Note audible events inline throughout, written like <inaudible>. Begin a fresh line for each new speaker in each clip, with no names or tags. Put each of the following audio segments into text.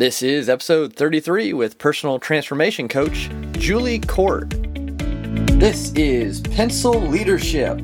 This is episode 33 with personal transformation coach Julie Court. This is Pencil Leadership.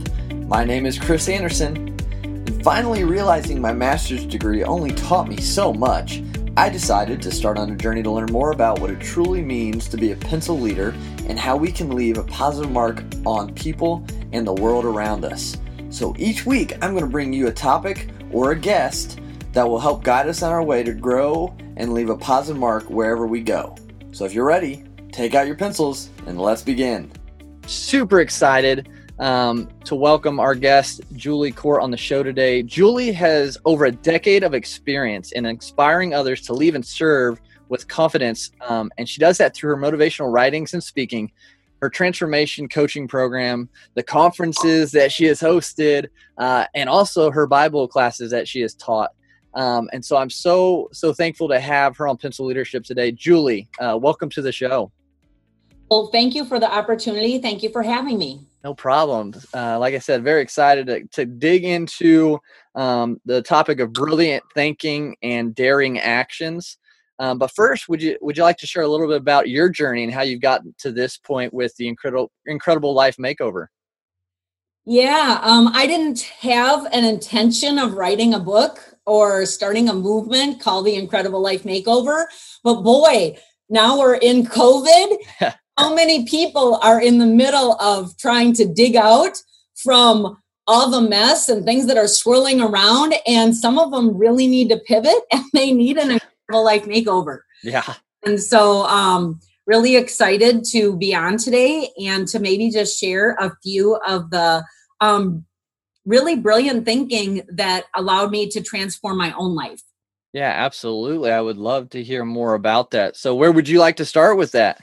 My name is Chris Anderson. And finally realizing my master's degree only taught me so much, I decided to start on a journey to learn more about what it truly means to be a pencil leader and how we can leave a positive mark on people and the world around us. So each week, I'm going to bring you a topic or a guest that will help guide us on our way to grow and leave a positive mark wherever we go. So if you're ready, take out your pencils and let's begin. Super excited um, to welcome our guest, Julie Court, on the show today. Julie has over a decade of experience in inspiring others to leave and serve with confidence, um, and she does that through her motivational writings and speaking, her transformation coaching program, the conferences that she has hosted, uh, and also her Bible classes that she has taught. Um, and so I'm so so thankful to have her on Pencil Leadership today. Julie, uh, welcome to the show.
Well, thank you for the opportunity. Thank you for having me.
No problem. Uh, like I said, very excited to, to dig into um, the topic of brilliant thinking and daring actions. Um, but first, would you would you like to share a little bit about your journey and how you've gotten to this point with the incredible incredible life makeover?
Yeah, um, I didn't have an intention of writing a book or starting a movement called the Incredible Life Makeover. But boy, now we're in COVID. <laughs> How many people are in the middle of trying to dig out from all the mess and things that are swirling around? And some of them really need to pivot <laughs> and they need an incredible life makeover.
Yeah.
And so, um, really excited to be on today and to maybe just share a few of the um, really brilliant thinking that allowed me to transform my own life.
Yeah, absolutely. I would love to hear more about that. So, where would you like to start with that?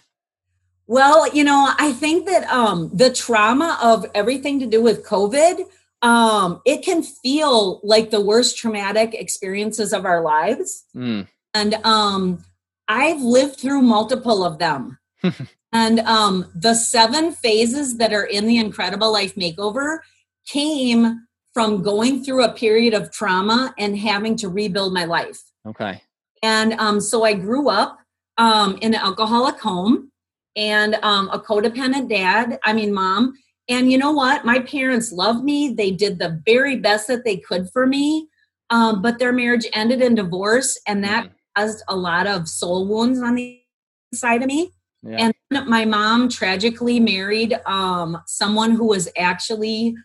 Well, you know, I think that um, the trauma of everything to do with COVID, um, it can feel like the worst traumatic experiences of our lives. Mm. And um, I've lived through multiple of them. <laughs> and um, the seven phases that are in the Incredible Life Makeover came from going through a period of trauma and having to rebuild my life.
Okay.
And um, so I grew up um, in an alcoholic home and um, a codependent dad, I mean, mom. And you know what? My parents loved me. They did the very best that they could for me. Um, but their marriage ended in divorce, and that mm-hmm. caused a lot of soul wounds on the side of me. Yeah. And my mom tragically married um, someone who was actually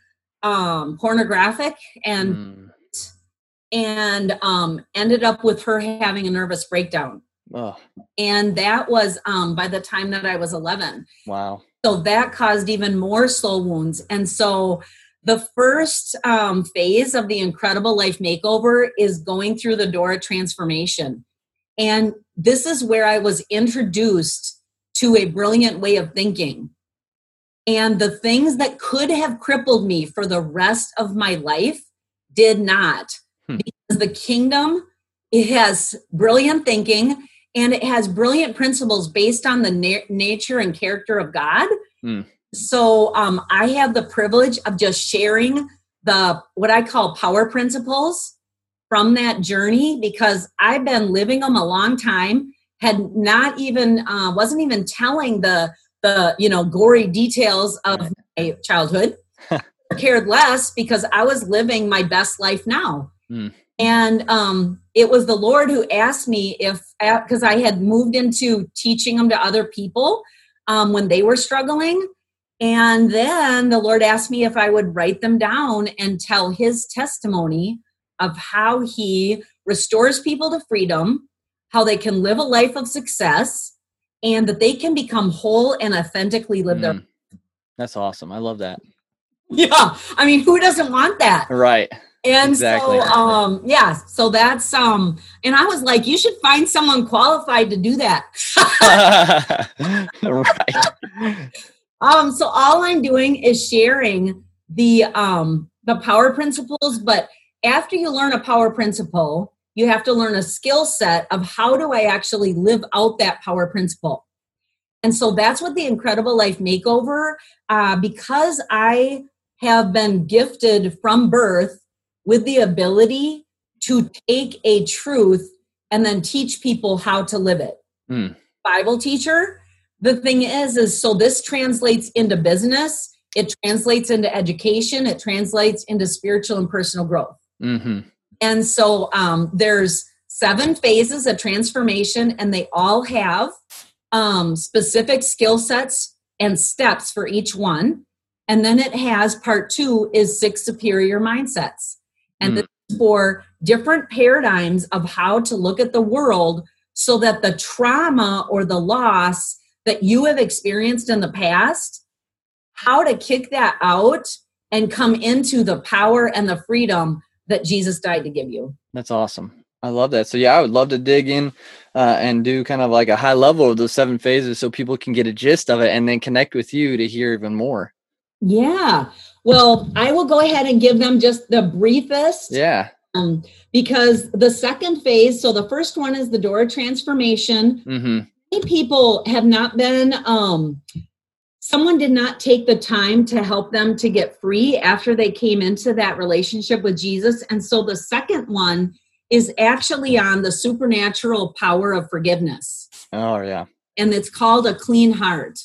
um, pornographic and mm. and um, ended up with her having a nervous breakdown. Oh. And that was um, by the time that I was 11.
Wow.
So that caused even more soul wounds. And so the first um, phase of the incredible life makeover is going through the door of transformation. And this is where I was introduced to a brilliant way of thinking and the things that could have crippled me for the rest of my life did not. Hmm. Because the kingdom, it has brilliant thinking and it has brilliant principles based on the na- nature and character of God. Hmm. So um, I have the privilege of just sharing the what I call power principles from that journey because I've been living them a long time. Had not even uh, wasn't even telling the the you know gory details of my childhood. <laughs> Cared less because i was living my best life now. Mm. and um, it was the lord who asked me if because i had moved into teaching them to other people um, when they were struggling. And then the lord asked me if i would write them down and tell his testimony of how he restores people to freedom how they can live a life of success and that they can become whole and authentically live mm. their
that's awesome. I love that.
Yeah. I mean who doesn't want that?
Right.
And exactly. so <laughs> um yeah. So that's um and i was like you should find someone qualified to do that. <laughs> Right. Um so all i'm doing is sharing the um the power principles but after you learn a power principle you have to learn a skill set of how do I actually live out that power principle. And so that's what the Incredible Life Makeover, uh, because I have been gifted from birth with the ability to take a truth and then teach people how to live it.
Mm.
Bible teacher. The thing is, is so this translates into business, it translates into education, it translates into spiritual and personal growth.
hmm
And so um, there's seven phases of transformation, and they all have um, specific skill sets and steps for each one. And then it has part two is six superior mindsets. And
Mm.
this is for different paradigms of how to look at the world so that the trauma or the loss that you have experienced in the past, how to kick that out and come into the power and the freedom that Jesus died to give you.
That's awesome. I love that. So yeah, I would love to dig in uh, and do kind of like a high level of those seven phases so people can get a gist of it and then connect with you to hear even more.
Yeah. Well, I will go ahead and give them just the briefest.
Yeah.
Um, because the second phase, so the first one is the door of transformation.
hmm
Many people have not been, um, someone did not take the time to help them to get free after they came into that relationship with Jesus. And so the second one is actually on the supernatural power of forgiveness
Oh yeah.
and it's called a clean heart.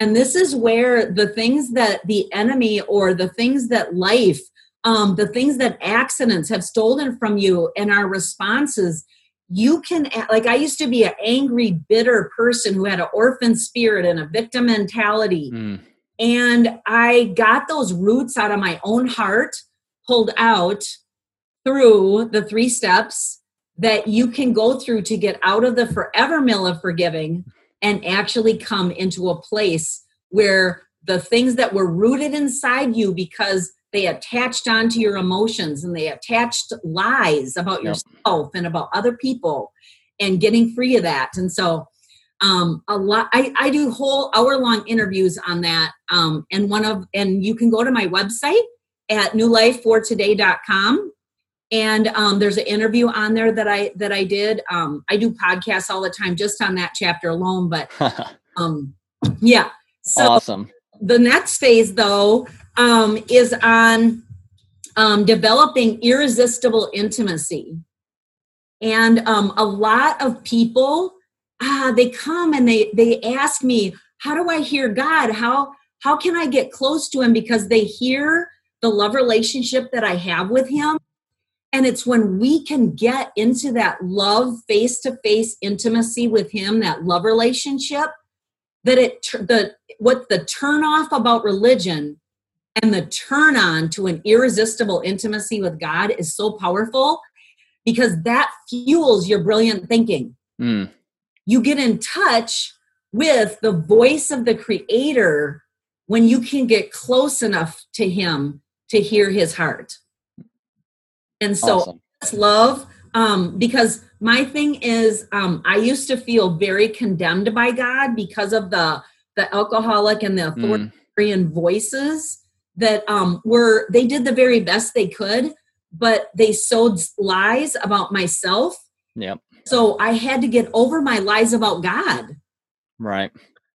And this is where the things that the enemy or the things that life, um, the things that accidents have stolen from you and our responses, you can, like, I used to be an angry, bitter person who had an orphan spirit and a victim mentality.
Mm.
And I got those roots out of my own heart, pulled out through the three steps that you can go through to get out of the forever mill of forgiving and actually come into a place where the things that were rooted inside you because they attached onto your emotions and they attached lies about
Yep.
yourself and about other people and getting free of that. And so um a lot I, I do whole hour long interviews on that um and one of and you can go to my website at newlifefortoday.com and um, there's an interview on there that i that i did um, i do podcasts all the time just on that chapter alone but <laughs> um, yeah so
awesome.
the next phase though um, is on um, developing irresistible intimacy. And um, a lot of people ah, they come and they they ask me how do i hear god? How how can i get close to him? Because they hear the love relationship that i have with him. And it's when we can get into that love face to face intimacy with him that love relationship that it the what the turn off about religion and the turn on to an irresistible intimacy with God is so powerful because that fuels your brilliant thinking.
Mm.
You get in touch with the voice of the creator when you can get close enough to him to hear his heart. And so
awesome.
love um because my thing is um i used to feel very condemned by god because of the the alcoholic and the
Mm.
authoritarian voices that um were they did the very best they could but they sowed lies about myself
Yep.
so i had to get over my lies about god
Right.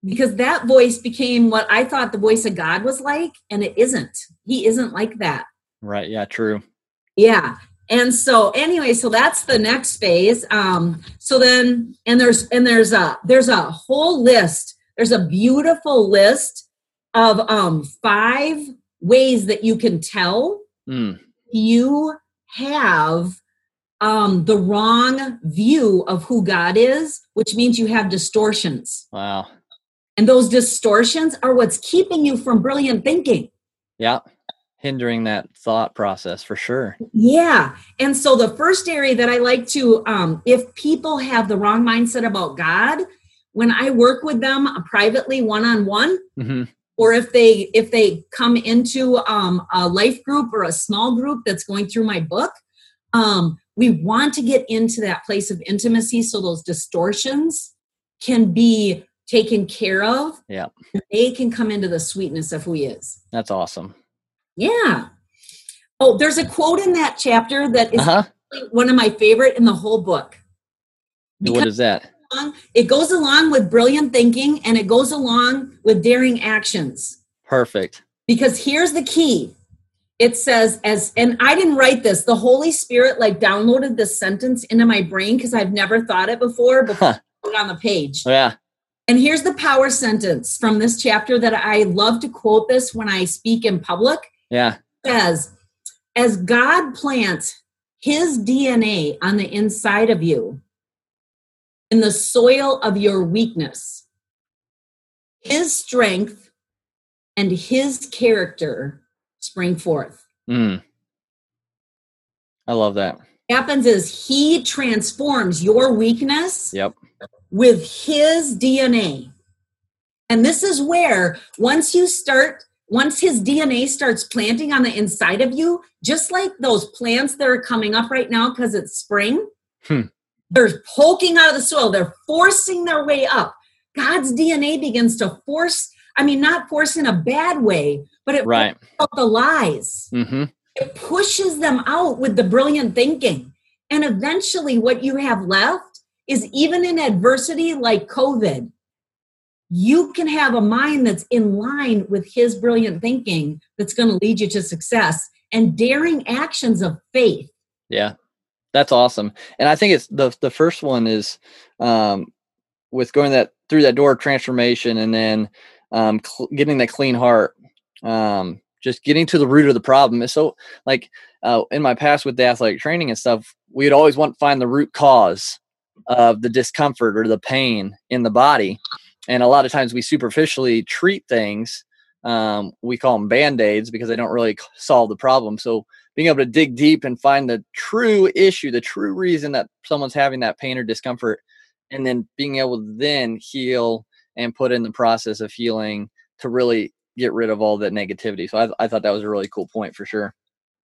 because that voice became what i thought the voice of god was like and it isn't he isn't like that
Right. Yeah. True.
yeah and so anyway so that's the next phase um so then and there's and there's a there's a whole list there's a beautiful list of um five ways that you can tell
Mm.
you have um the wrong view of who god is which means you have distortions
Wow.
and those distortions are what's keeping you from brilliant thinking
Yeah. Hindering that thought process for sure.
Yeah. And so the first area that I like to, um, if people have the wrong mindset about God, when I work with them privately one on one, or if they if they come into um, a life group or a small group that's going through my book, um, we want to get into that place of intimacy so those distortions can be taken care of.
Yeah.
They can come into the sweetness of who he is.
That's awesome.
Yeah. Oh, there's a quote in that chapter that is
Uh huh.
one of my favorite in the whole book.
What
Because
is that?
It goes along with brilliant thinking and it goes along with daring actions.
Perfect.
Because here's the key it says as and i didn't write this the holy spirit like downloaded this sentence into my brain because i've never thought it before before huh. on the page
yeah
and here's the power sentence from this chapter that i love to quote this when i speak in public
yeah
it says as god plants his dna on the inside of you in the soil of your weakness his strength and his character spring forth.
Mm. I love that.
What happens is he transforms your weakness
yep.
with his DNA. And this is where once you start once his DNA starts planting on the inside of you, just like those plants that are coming up right now because it's spring, hmm. They're poking out of the soil, they're forcing their way up. God's DNA begins to force, I mean, not force in a bad way, but it
right.
out the lies.
Mm-hmm.
It pushes them out with the brilliant thinking. And eventually, what you have left is even in adversity like COVID, you can have a mind that's in line with his brilliant thinking that's going to lead you to success and daring actions of faith.
Yeah, that's awesome. And I think it's the the first one is um, with going that through that door of transformation and then um, cl- getting that clean heart um, just getting to the root of the problem is so like uh, in my past with the athletic training and stuff we'd always want to find the root cause of the discomfort or the pain in the body and a lot of times we superficially treat things um, we call them band-aids because they don't really solve the problem so being able to dig deep and find the true issue the true reason that someone's having that pain or discomfort and then being able to then heal and put in the process of healing to really get rid of all that negativity. So I, I thought that was a really cool point for sure.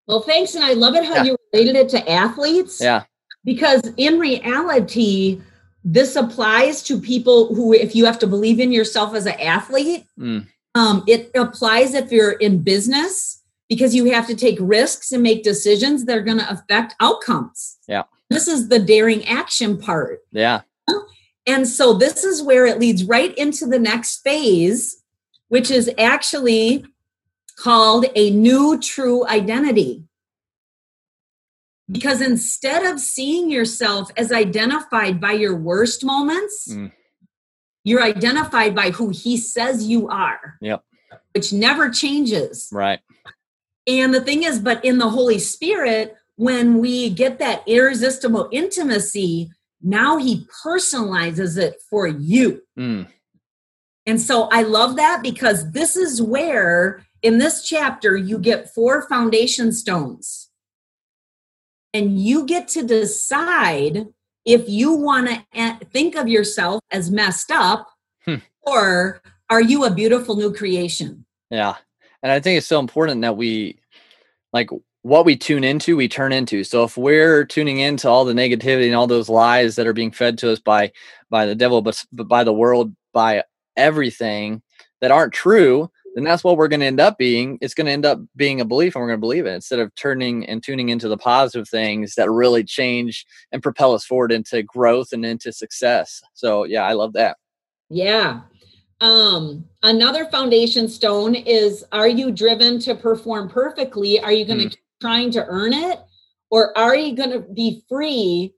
Well, thanks. And I love it how yeah. you related it to athletes.
Yeah.
Because in reality, this applies to people who, if you have to believe in yourself as an athlete, mm. um, it applies if you're in business because you have to take risks and make decisions that are going to affect outcomes.
Yeah.
This is the daring action part.
Yeah.
And so this is where it leads right into the next phase which is actually called a new true identity. Because instead of seeing yourself as identified by your worst moments, mm. you're identified by who he says you are.
Yep.
Which never changes.
Right.
And the thing is, but in the Holy Spirit, when we get that irresistible intimacy, now he personalizes it for you.
Mm.
And so I love that because this is where in this chapter you get four foundation stones. And you get to decide if you want to think of yourself as messed up hmm. or are you a beautiful new creation?
Yeah. And I think it's so important that we like what we tune into, we turn into. So if we're tuning into all the negativity and all those lies that are being fed to us by by the devil, but, but by the world, by everything that aren't true, then that's what we're going to end up being. It's going to end up being a belief and we're going to believe it instead of turning and tuning into the positive things that really change and propel us forward into growth and into success. So, yeah, I love that.
Yeah. Um, another foundation stone is are you driven to perform perfectly? Are you going to mm. keep trying to earn it? Or are you going to be free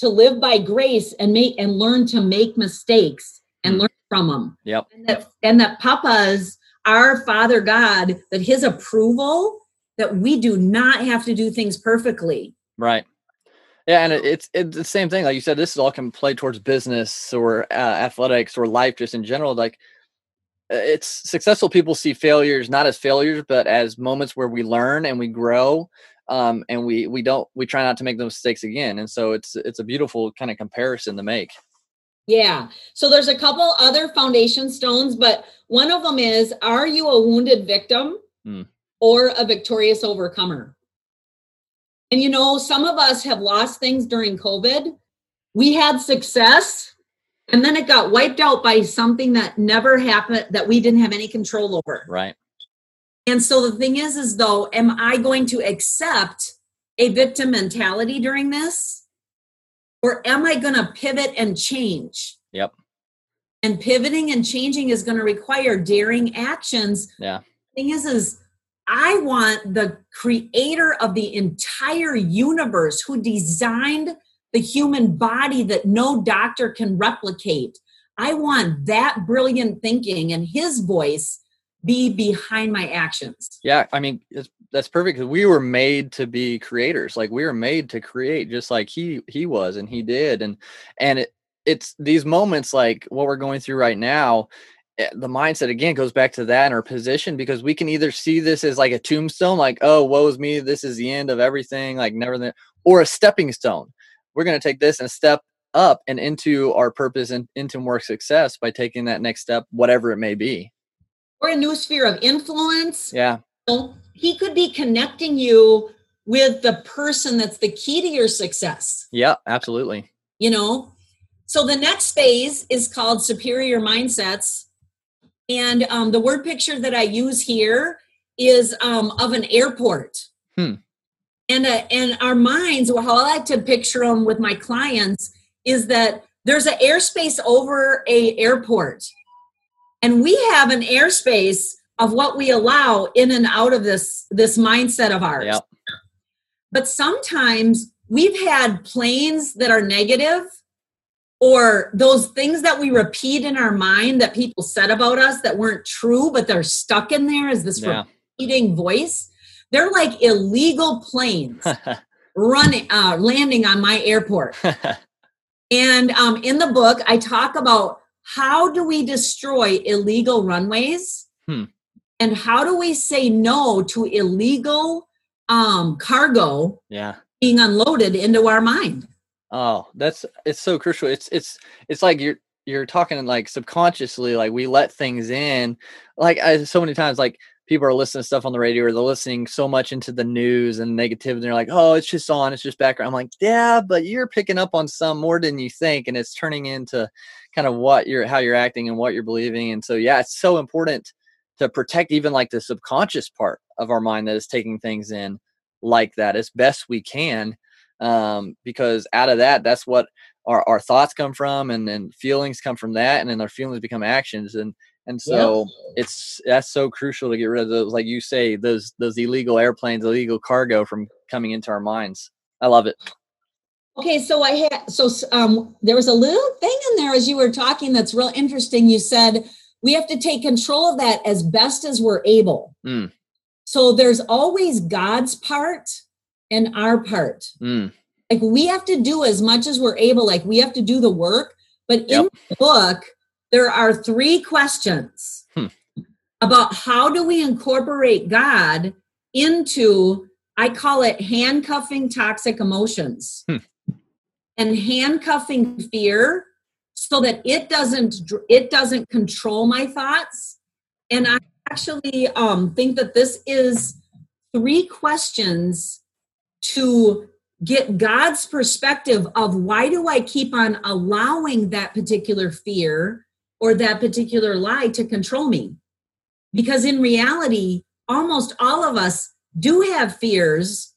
to live by grace and make and learn to make mistakes and mm. learn from them.
Yep.
And that, and that Papa's our Father God, that His approval, that we do not have to do things perfectly.
Right. Yeah, and it's it's the same thing. Like you said, this is all can play towards business or uh, athletics or life, just in general. Like uh, it's successful people see failures not as failures, but as moments where we learn and we grow, um, and we we don't we try not to make those mistakes again. And so it's it's a beautiful kind of comparison to make.
Yeah. So there's a couple other foundation stones, but one of them is Are you a wounded victim mm. or a victorious overcomer? And you know, some of us have lost things during COVID. We had success and then it got wiped out by something that never happened that we didn't have any control over.
Right.
And so the thing is, is though, am I going to accept a victim mentality during this? or am I going to pivot and change?
Yep.
And pivoting and changing is going to require daring actions.
Yeah.
Thing is, is I want the creator of the entire universe who designed the human body that no doctor can replicate. I want that brilliant thinking and his voice be behind my actions.
Yeah, I mean, that's perfect because we were made to be creators. Like we were made to create, just like he he was, and he did. And and it it's these moments like what we're going through right now Eh, the mindset again goes back to that in our position because we can either see this as like a tombstone, like, oh, woe is me, this is the end of everything, like never, the, or a stepping stone. We're going to take this and step up and into our purpose and into more success by taking that next step, whatever it may be.
Or a new sphere of influence.
Yeah.
So He could be connecting you with the person that's the key to your success.
Yeah, absolutely.
You know, so the next phase is called superior mindsets and um, the word picture that I use here is um, of an airport. Hmm. And, uh, and our minds, well, how I like to picture them with my clients, is that there's an airspace over a airport. And we have an airspace of what we allow in and out of this, this mindset of ours. Yep. But sometimes we've had planes that are negative or those things that we repeat in our mind that people said about us that weren't true, but they're stuck in there as this yeah. repeating voice. They're like illegal planes <laughs> running, uh, landing on my airport. <laughs> and um, in the book, I talk about how do we destroy illegal runways hmm. and how do we say no to illegal um, cargo
yeah.
being unloaded into our mind.
Oh, that's it's so crucial. It's it's it's like you're you're talking like subconsciously, like we let things in. Like I, so many times, like people are listening to stuff on the radio or they're listening so much into the news and negativity. And they're like, oh, it's just on, it's just background. I'm like, yeah, but you're picking up on some more than you think, and it's turning into kind of what you're how you're acting and what you're believing. And so yeah, it's so important to protect even like the subconscious part of our mind that is taking things in like that as best we can um, because out of that, that's what our, our thoughts come from, and then feelings come from that, and then our feelings become actions, and and so yeah. it's that's so crucial to get rid of those, like you say, those those illegal airplanes, illegal cargo from coming into our minds. I love it.
Okay, so I had so um, there was a little thing in there as you were talking that's real interesting. You said we have to take control of that as best as we're able. Mm. So there's always God's part and our part. Mm. Like we have to do as much as we're able, like we have to do the work. But yep. in the book, there are three questions hmm. about how do we incorporate God into, I call it handcuffing toxic emotions hmm. and handcuffing fear so that it doesn't it doesn't control my thoughts and i actually um, think that this is three questions to get God's perspective of why do I keep on allowing that particular fear or that particular lie to control me? Because in reality, almost all of us do have fears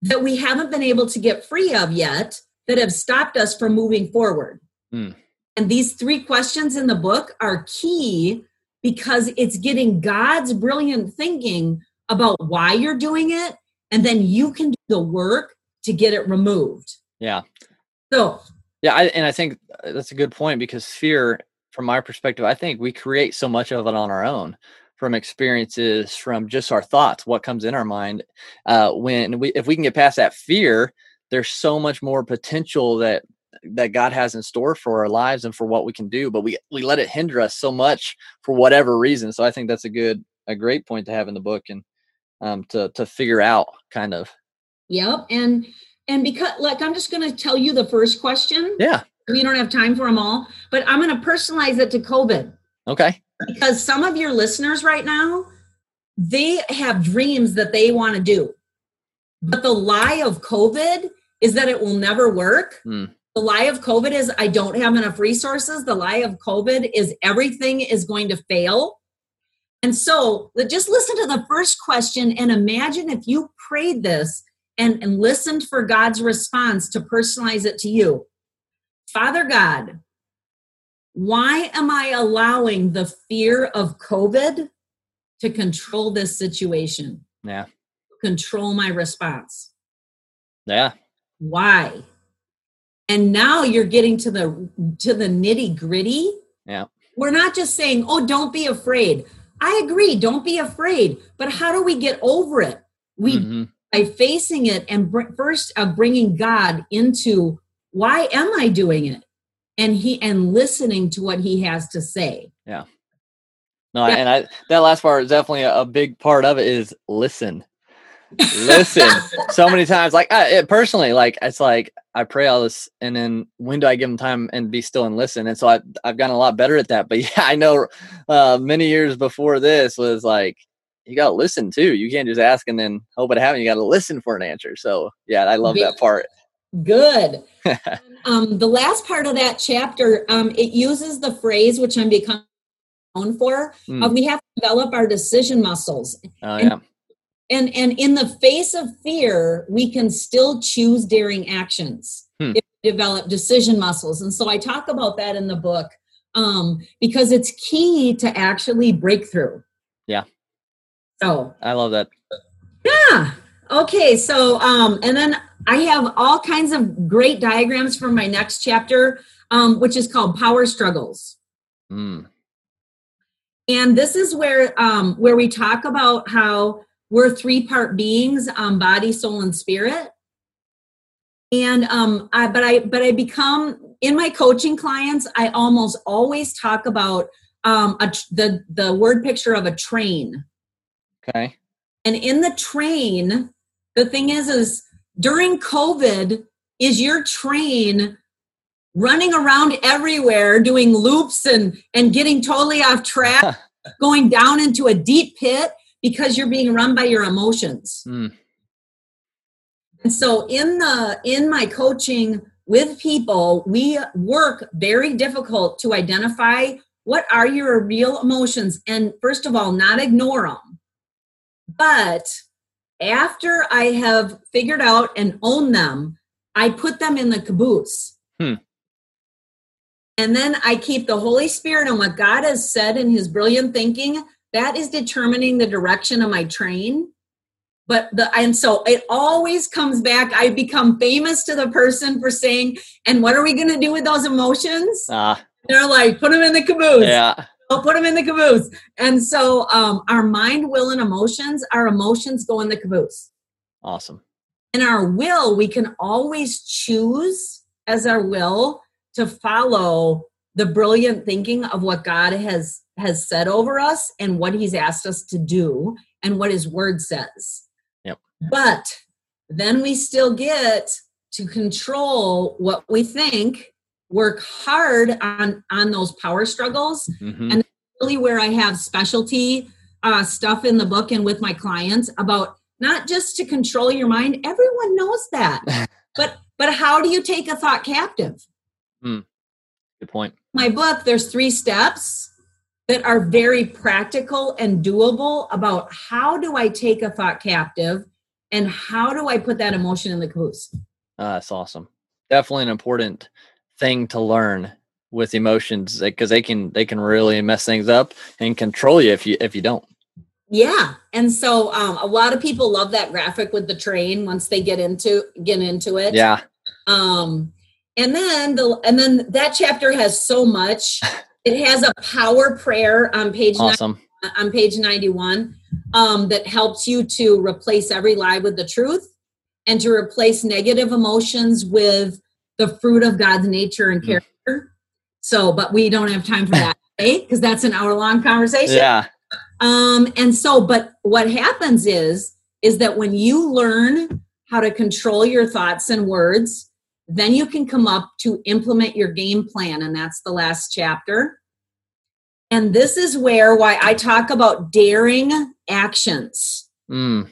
that we haven't been able to get free of yet that have stopped us from moving forward. Mm. And these three questions in the book are key because it's getting God's brilliant thinking about why you're doing it and then you can do the work to get it removed.
Yeah.
So,
yeah, I, and I think uh, that's a good point because fear, from my perspective, I think we create so much of it on our own from experiences, from just our thoughts, what comes in our mind. Uh, when we, if we can get past that fear, there's so much more potential that that God has in store for our lives and for what we can do, but we we let it hinder us so much for whatever reason. So I think that's a good a great point to have in the book and um, to to figure out kind of.
Yep, and and because like I'm just going to tell you the first question.
Yeah.
We don't have time for them all, but I'm going to personalize it to COVID.
Okay.
Because some of your listeners right now, they have dreams that they want to do. But the lie of COVID is that it will never work. Mm. The lie of COVID is I don't have enough resources. The lie of COVID is everything is going to fail. And so just listen to the first question and imagine if you prayed this and, and listened for God's response to personalize it to you. Father God, why am I allowing the fear of COVID to control this situation,
Yeah.
control my response.
Yeah.
Why? And now you're getting to the to the nitty gritty.
Yeah.
We're not just saying, "Oh, don't be afraid." I agree, don't be afraid. But how do we get over it? We
Mhm.
by facing it and br- first uh, bringing God into why am I doing it, and he and listening to what He has to say. Yeah.
No,
Yeah.
and I that last part is definitely a, a big part of it is listen. Listen. so many times, like I, it, personally, like it's like I pray all this, and then when do I give them time and be still and listen? And so I, I've gotten a lot better at that. But <laughs> yeah, I know uh, many years before this was like you got to listen too. You can't just ask and then hope it happens. You got to listen for an answer. So yeah, I love that part.
Good. <laughs> um, the last part of that chapter, um, it uses the phrase which I'm becoming known for.
Mm.
Uh, we have to develop our decision muscles,
Oh yeah,
and and in the face of fear, we can still choose daring actions.
Hmm.
If we develop decision muscles, and so I talk about that in the book um, because it's key to actually breakthrough.
Yeah.
So
I love that.
yeah. Okay. So, um, and then I have all kinds of great diagrams for my next chapter, um, which is called Power Struggles.
Mm.
And this is where um, where we talk about how we're three part beings, um, body, soul, and spirit. And um, I, but I but I become in my coaching clients. I almost always talk about um, a, the the word picture of a train.
Okay.
And in the train, the thing is, is during COVID, is your train running around everywhere doing loops and and getting totally off track, <laughs> going down into a deep pit because you're being run by your emotions.
Mm.
And so in the in my coaching with people, we work very difficult to identify what are your real emotions and first of all, not ignore them. But after I have figured out and own them, I put them in the caboose.
Hmm.
And then I keep the Holy Spirit and what God has said in his brilliant thinking, that is determining the direction of my train. But the and so it always comes back. I become famous to the person for saying and what are we going to do with those emotions?
Ah,
they're like put them in the caboose.
Yeah.
I'll put them in the caboose. And so um, our mind will and emotions our emotions go in the caboose.
Awesome.
and our will we can always choose as our will to follow the brilliant thinking of what god has has said over us and what he's asked us to do and what his word says
Yep.
but then we still get to control what we think work hard on on those power struggles
Mhm.
And- really where I have specialty uh, stuff in the book and with my clients about not just to control your mind. Everyone knows that, <laughs> but but how do you take a thought captive?
Good point.
My book, there's three steps that are very practical and doable about how do I take a thought captive and how do I put that emotion in the caboose.
Ah, that's awesome. Definitely an important thing to learn with emotions because they can they can really mess things up and control you if you if you don't.
Yeah, and so um, a lot of people love that graphic with the train once they get into get into it.
Yeah.
um and then the and then that chapter has so much <laughs> it has a power prayer on page
Awesome.
on page 91 um that helps you to replace every lie with the truth and to replace negative emotions with the fruit of god's nature and
Mm.
character so but we don't have time for that <laughs> today because that's an hour long conversation
Yeah.
um, and so, but what happens is, is that when you learn how to control your thoughts and words, then you can come up to implement your game plan. And that's the last chapter. And this is where why I talk about daring actions
Mm.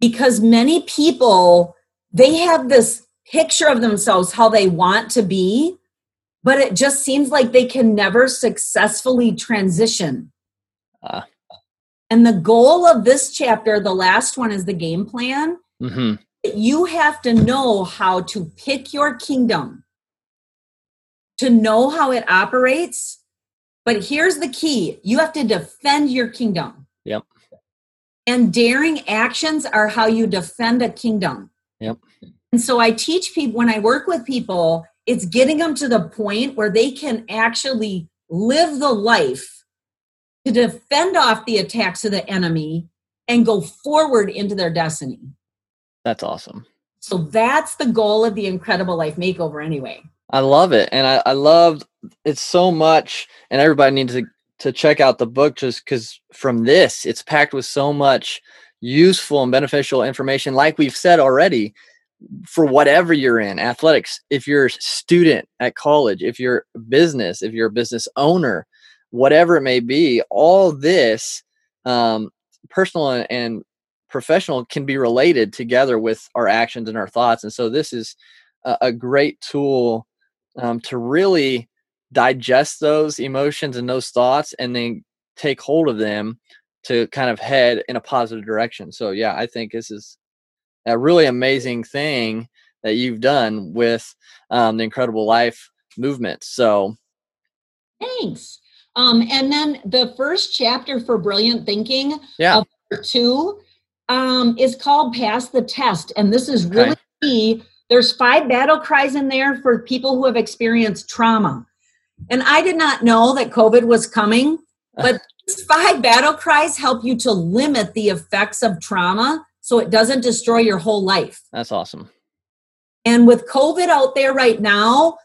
because many people they have this picture of themselves how they want to be but it just seems like they can never successfully transition
Ah.
and the goal of this chapter the last one is the game plan
hmm
you have to know how to pick your kingdom to know how it operates but here's the key you have to defend your kingdom
Yep.
And daring actions are how you defend a kingdom.
Yep.
And so I teach people when I work with people, it's getting them to the point where they can actually live the life to defend off the attacks of the enemy and go forward into their destiny.
That's awesome.
So that's the goal of the Incredible Life Makeover, anyway.
I love it. And I, I loved it so much. And everybody needs to, to check out the book just because from this, it's packed with so much useful and beneficial information. Like we've said already, for whatever you're in athletics, if you're a student at college, if you're business, if you're a business owner, whatever it may be, all this um, personal and professional can be related together with our actions and our thoughts. And so this is a, a great tool um, to really digest those emotions and those thoughts and then take hold of them to kind of head in a positive direction. So yeah, I think this is a really amazing thing that you've done with um, the Incredible Life movement. So
thanks. Um, and then the first chapter for Brilliant Thinking,
yeah,
two, um, is called Pass the Test, and this is really okay. key. There's five battle cries in there for people who have experienced trauma. And I did not know that COVID was coming, <laughs> but these five battle cries help you to limit the effects of trauma so it doesn't destroy your whole life.
That's awesome.
And with COVID out there right now,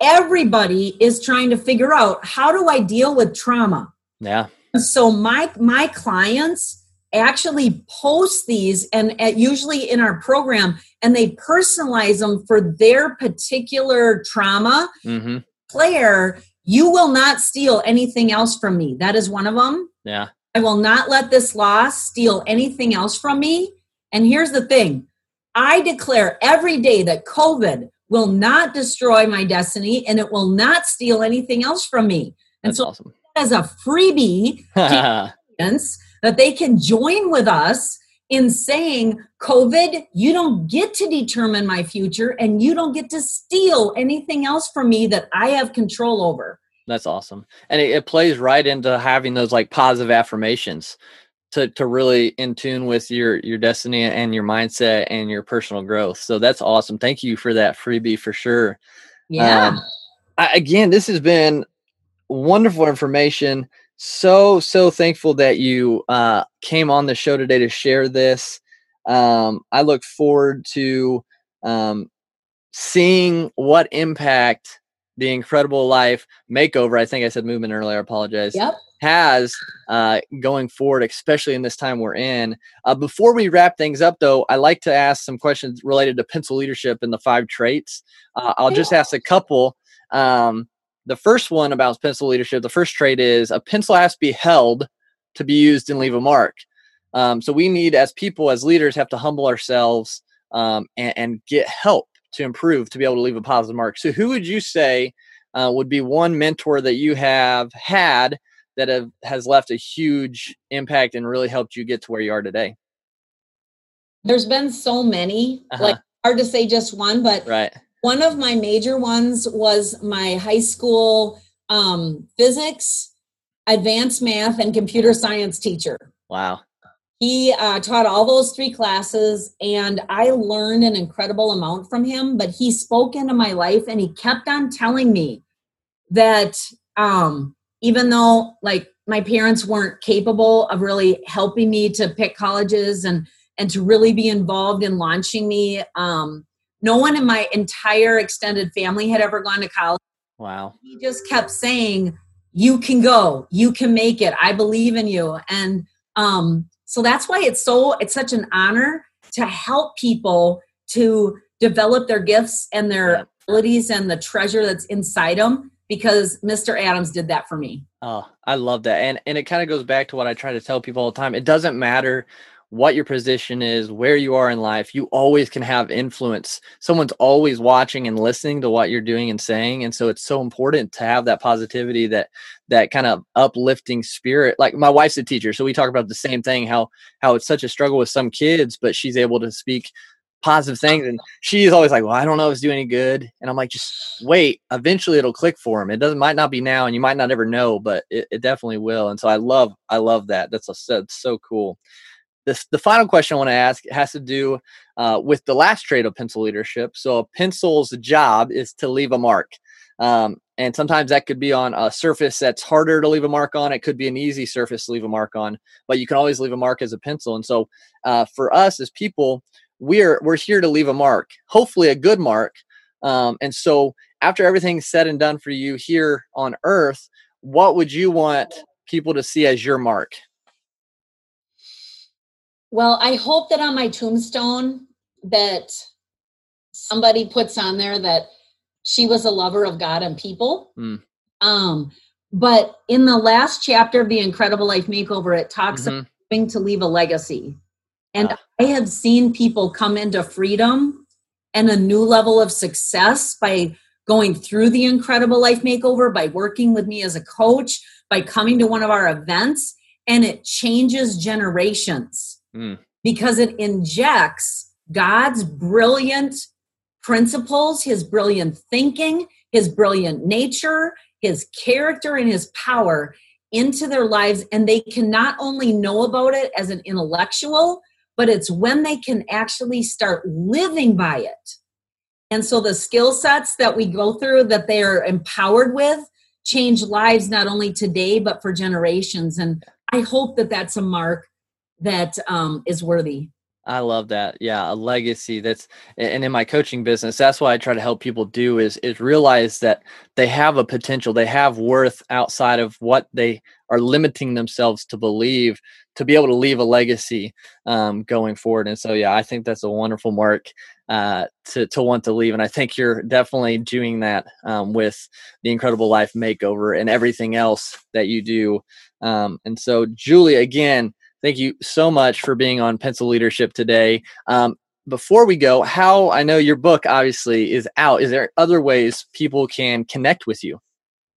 everybody is trying to figure out how do I deal with trauma?
Yeah.
So my my clients actually post these and at, usually in our program and they personalize them for their particular trauma.
Mm-hmm.
Claire, you will not steal anything else from me. That is one of them.
Yeah.
I will not let this loss steal anything else from me. And here's the thing I declare every day that COVID will not destroy my destiny and it will not steal anything else from me. And
That's
so,
awesome.
as a freebie <laughs> that they can join with us in saying, COVID, you don't get to determine my future and you don't get to steal anything else from me that I have control over.
That's awesome. And it, it plays right into having those like positive affirmations to to really in tune with your your destiny and your mindset and your personal growth. So that's awesome. Thank you for that freebie for sure.
Yeah. Um,
I, again, this has been wonderful information. So so thankful that you uh, came on the show today to share this. Um, I look forward to um, seeing what impact the incredible life makeover. I think I said movement earlier. I apologize.
Yep
has uh, going forward, especially in this time we're in. Uh, before we wrap things up, though, I like to ask some questions related to pencil leadership and the five traits. Uh, I'll just ask a couple. Um, the first one about pencil leadership, the first trait is a pencil has to be held to be used and leave a mark. Um, so we need, as people, as leaders, have to humble ourselves um, and, and, get help to improve to be able to leave a positive mark. So, who would you say uh, would be one mentor that you have had that have has left a huge impact and really helped you get to where you are today?
There's been so many, uh-huh. like hard to say just one, but
right.
One of my major ones was my high school um, physics, advanced math, and computer science teacher.
Wow.
He uh, taught all those three classes, and I learned an incredible amount from him. But he spoke into my life, and he kept on telling me that um, even though like my parents weren't capable of really helping me to pick colleges and and to really be involved in launching me um, no one in my entire extended family had ever gone to college
wow
he just kept saying you can go you can make it i believe in you and um, so that's why it's so it's such an honor to help people to develop their gifts and their abilities and the treasure that's inside them because Mr. Adams did that for me.
Oh, I love that. And and it kind of goes back to what I try to tell people all the time. It doesn't matter what your position is, where you are in life, you always can have influence. Someone's always watching and listening to what you're doing and saying. And so it's so important to have that positivity, that that kind of uplifting spirit. Like my wife's a teacher, so we talk about the same thing, how how it's such a struggle with some kids, but she's able to speak positive things. And she's always like, Well, I don't know if it's doing any good. And I'm like, just wait. Eventually it'll click for him. It doesn't might not be now and you might not ever know, but it, it definitely will. And so I love I love that. That's a that's so cool. The final question I want to ask has to do uh, with the last trait of pencil leadership. So, a pencil's job is to leave a mark. Um, and sometimes that could be on a surface that's harder to leave a mark on. It could be an easy surface to leave a mark on, but you can always leave a mark as a pencil. And so, uh, for us as people, we're we're here to leave a mark, hopefully a good mark. Um, and so, after everything's said and done for you here on Earth, what would you want people to see as your mark?
Well, I hope that on my tombstone that somebody puts on there that she was a lover of God and people. Mm. Um, but in the last chapter of the Incredible Life Makeover, it talks mm-hmm. about to leave a legacy. And ah. I have seen people come into freedom and a new level of success by going through the Incredible Life Makeover, by working with me as a coach, by coming to one of our events, and it changes generations mm. because it injects God's brilliant principles, his brilliant thinking, his brilliant nature, his character, and his power into their lives. And they can not only know about it as an intellectual, but it's when they can actually start living by it. And so the skill sets that we go through that they are empowered with change lives not only today, but for generations. And I hope that that's a mark that um, is worthy.
I love that. Yeah, a legacy. That's and in my coaching business, that's what I try to help people do is is realize that they have a potential, they have worth outside of what they are limiting themselves to believe to be able to leave a legacy um, going forward. And so, yeah, I think that's a wonderful mark uh, to to want to leave. And I think you're definitely doing that um, with the Incredible Life Makeover and everything else that you do. Um, and so, Julie, again Thank you so much for being on Pencil Leadership today. Um, before we go, how I know your book obviously is out. Is there other ways people can connect with you?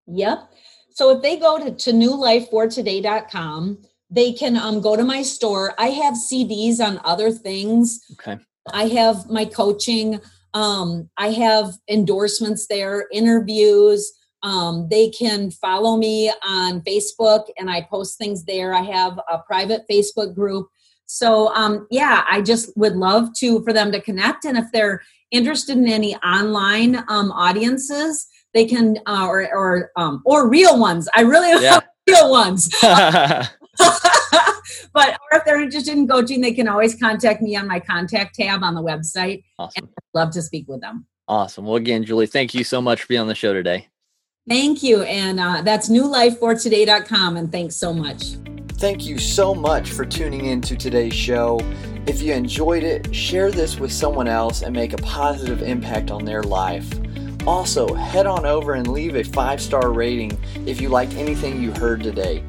Yep. So if they go to, to newlifefortoday.com, they can um, go to my store. I have CDs on other things.
Okay.
I have my coaching. Um, I have endorsements there, interviews. Um, they can follow me on Facebook and I post things there. I have a private Facebook group. So um, yeah, I just would love to for them to connect. And if they're interested in any online um, audiences, they can uh, or or um, or real ones. I really yeah. real ones. <laughs> <laughs> but or if they're interested in coaching, they can always contact me on my contact tab on the website. Awesome. Love to speak with them.
Awesome. Well, again, Julie, thank you so much for being on the show today.
Thank you. And uh, that's newlifefortoday.com. And thanks so much.
Thank you so much for tuning in to today's show. If you enjoyed it, share this with someone else and make a positive impact on their life. Also, head on over and leave a five star rating if you liked anything you heard today.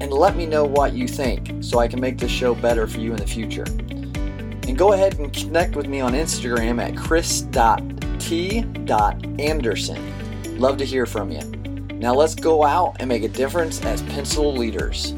And let me know what you think so I can make this show better for you in the future. And go ahead and connect with me on Instagram at chris.t.anderson. Love to hear from you. Now let's go out and make a difference as pencil leaders.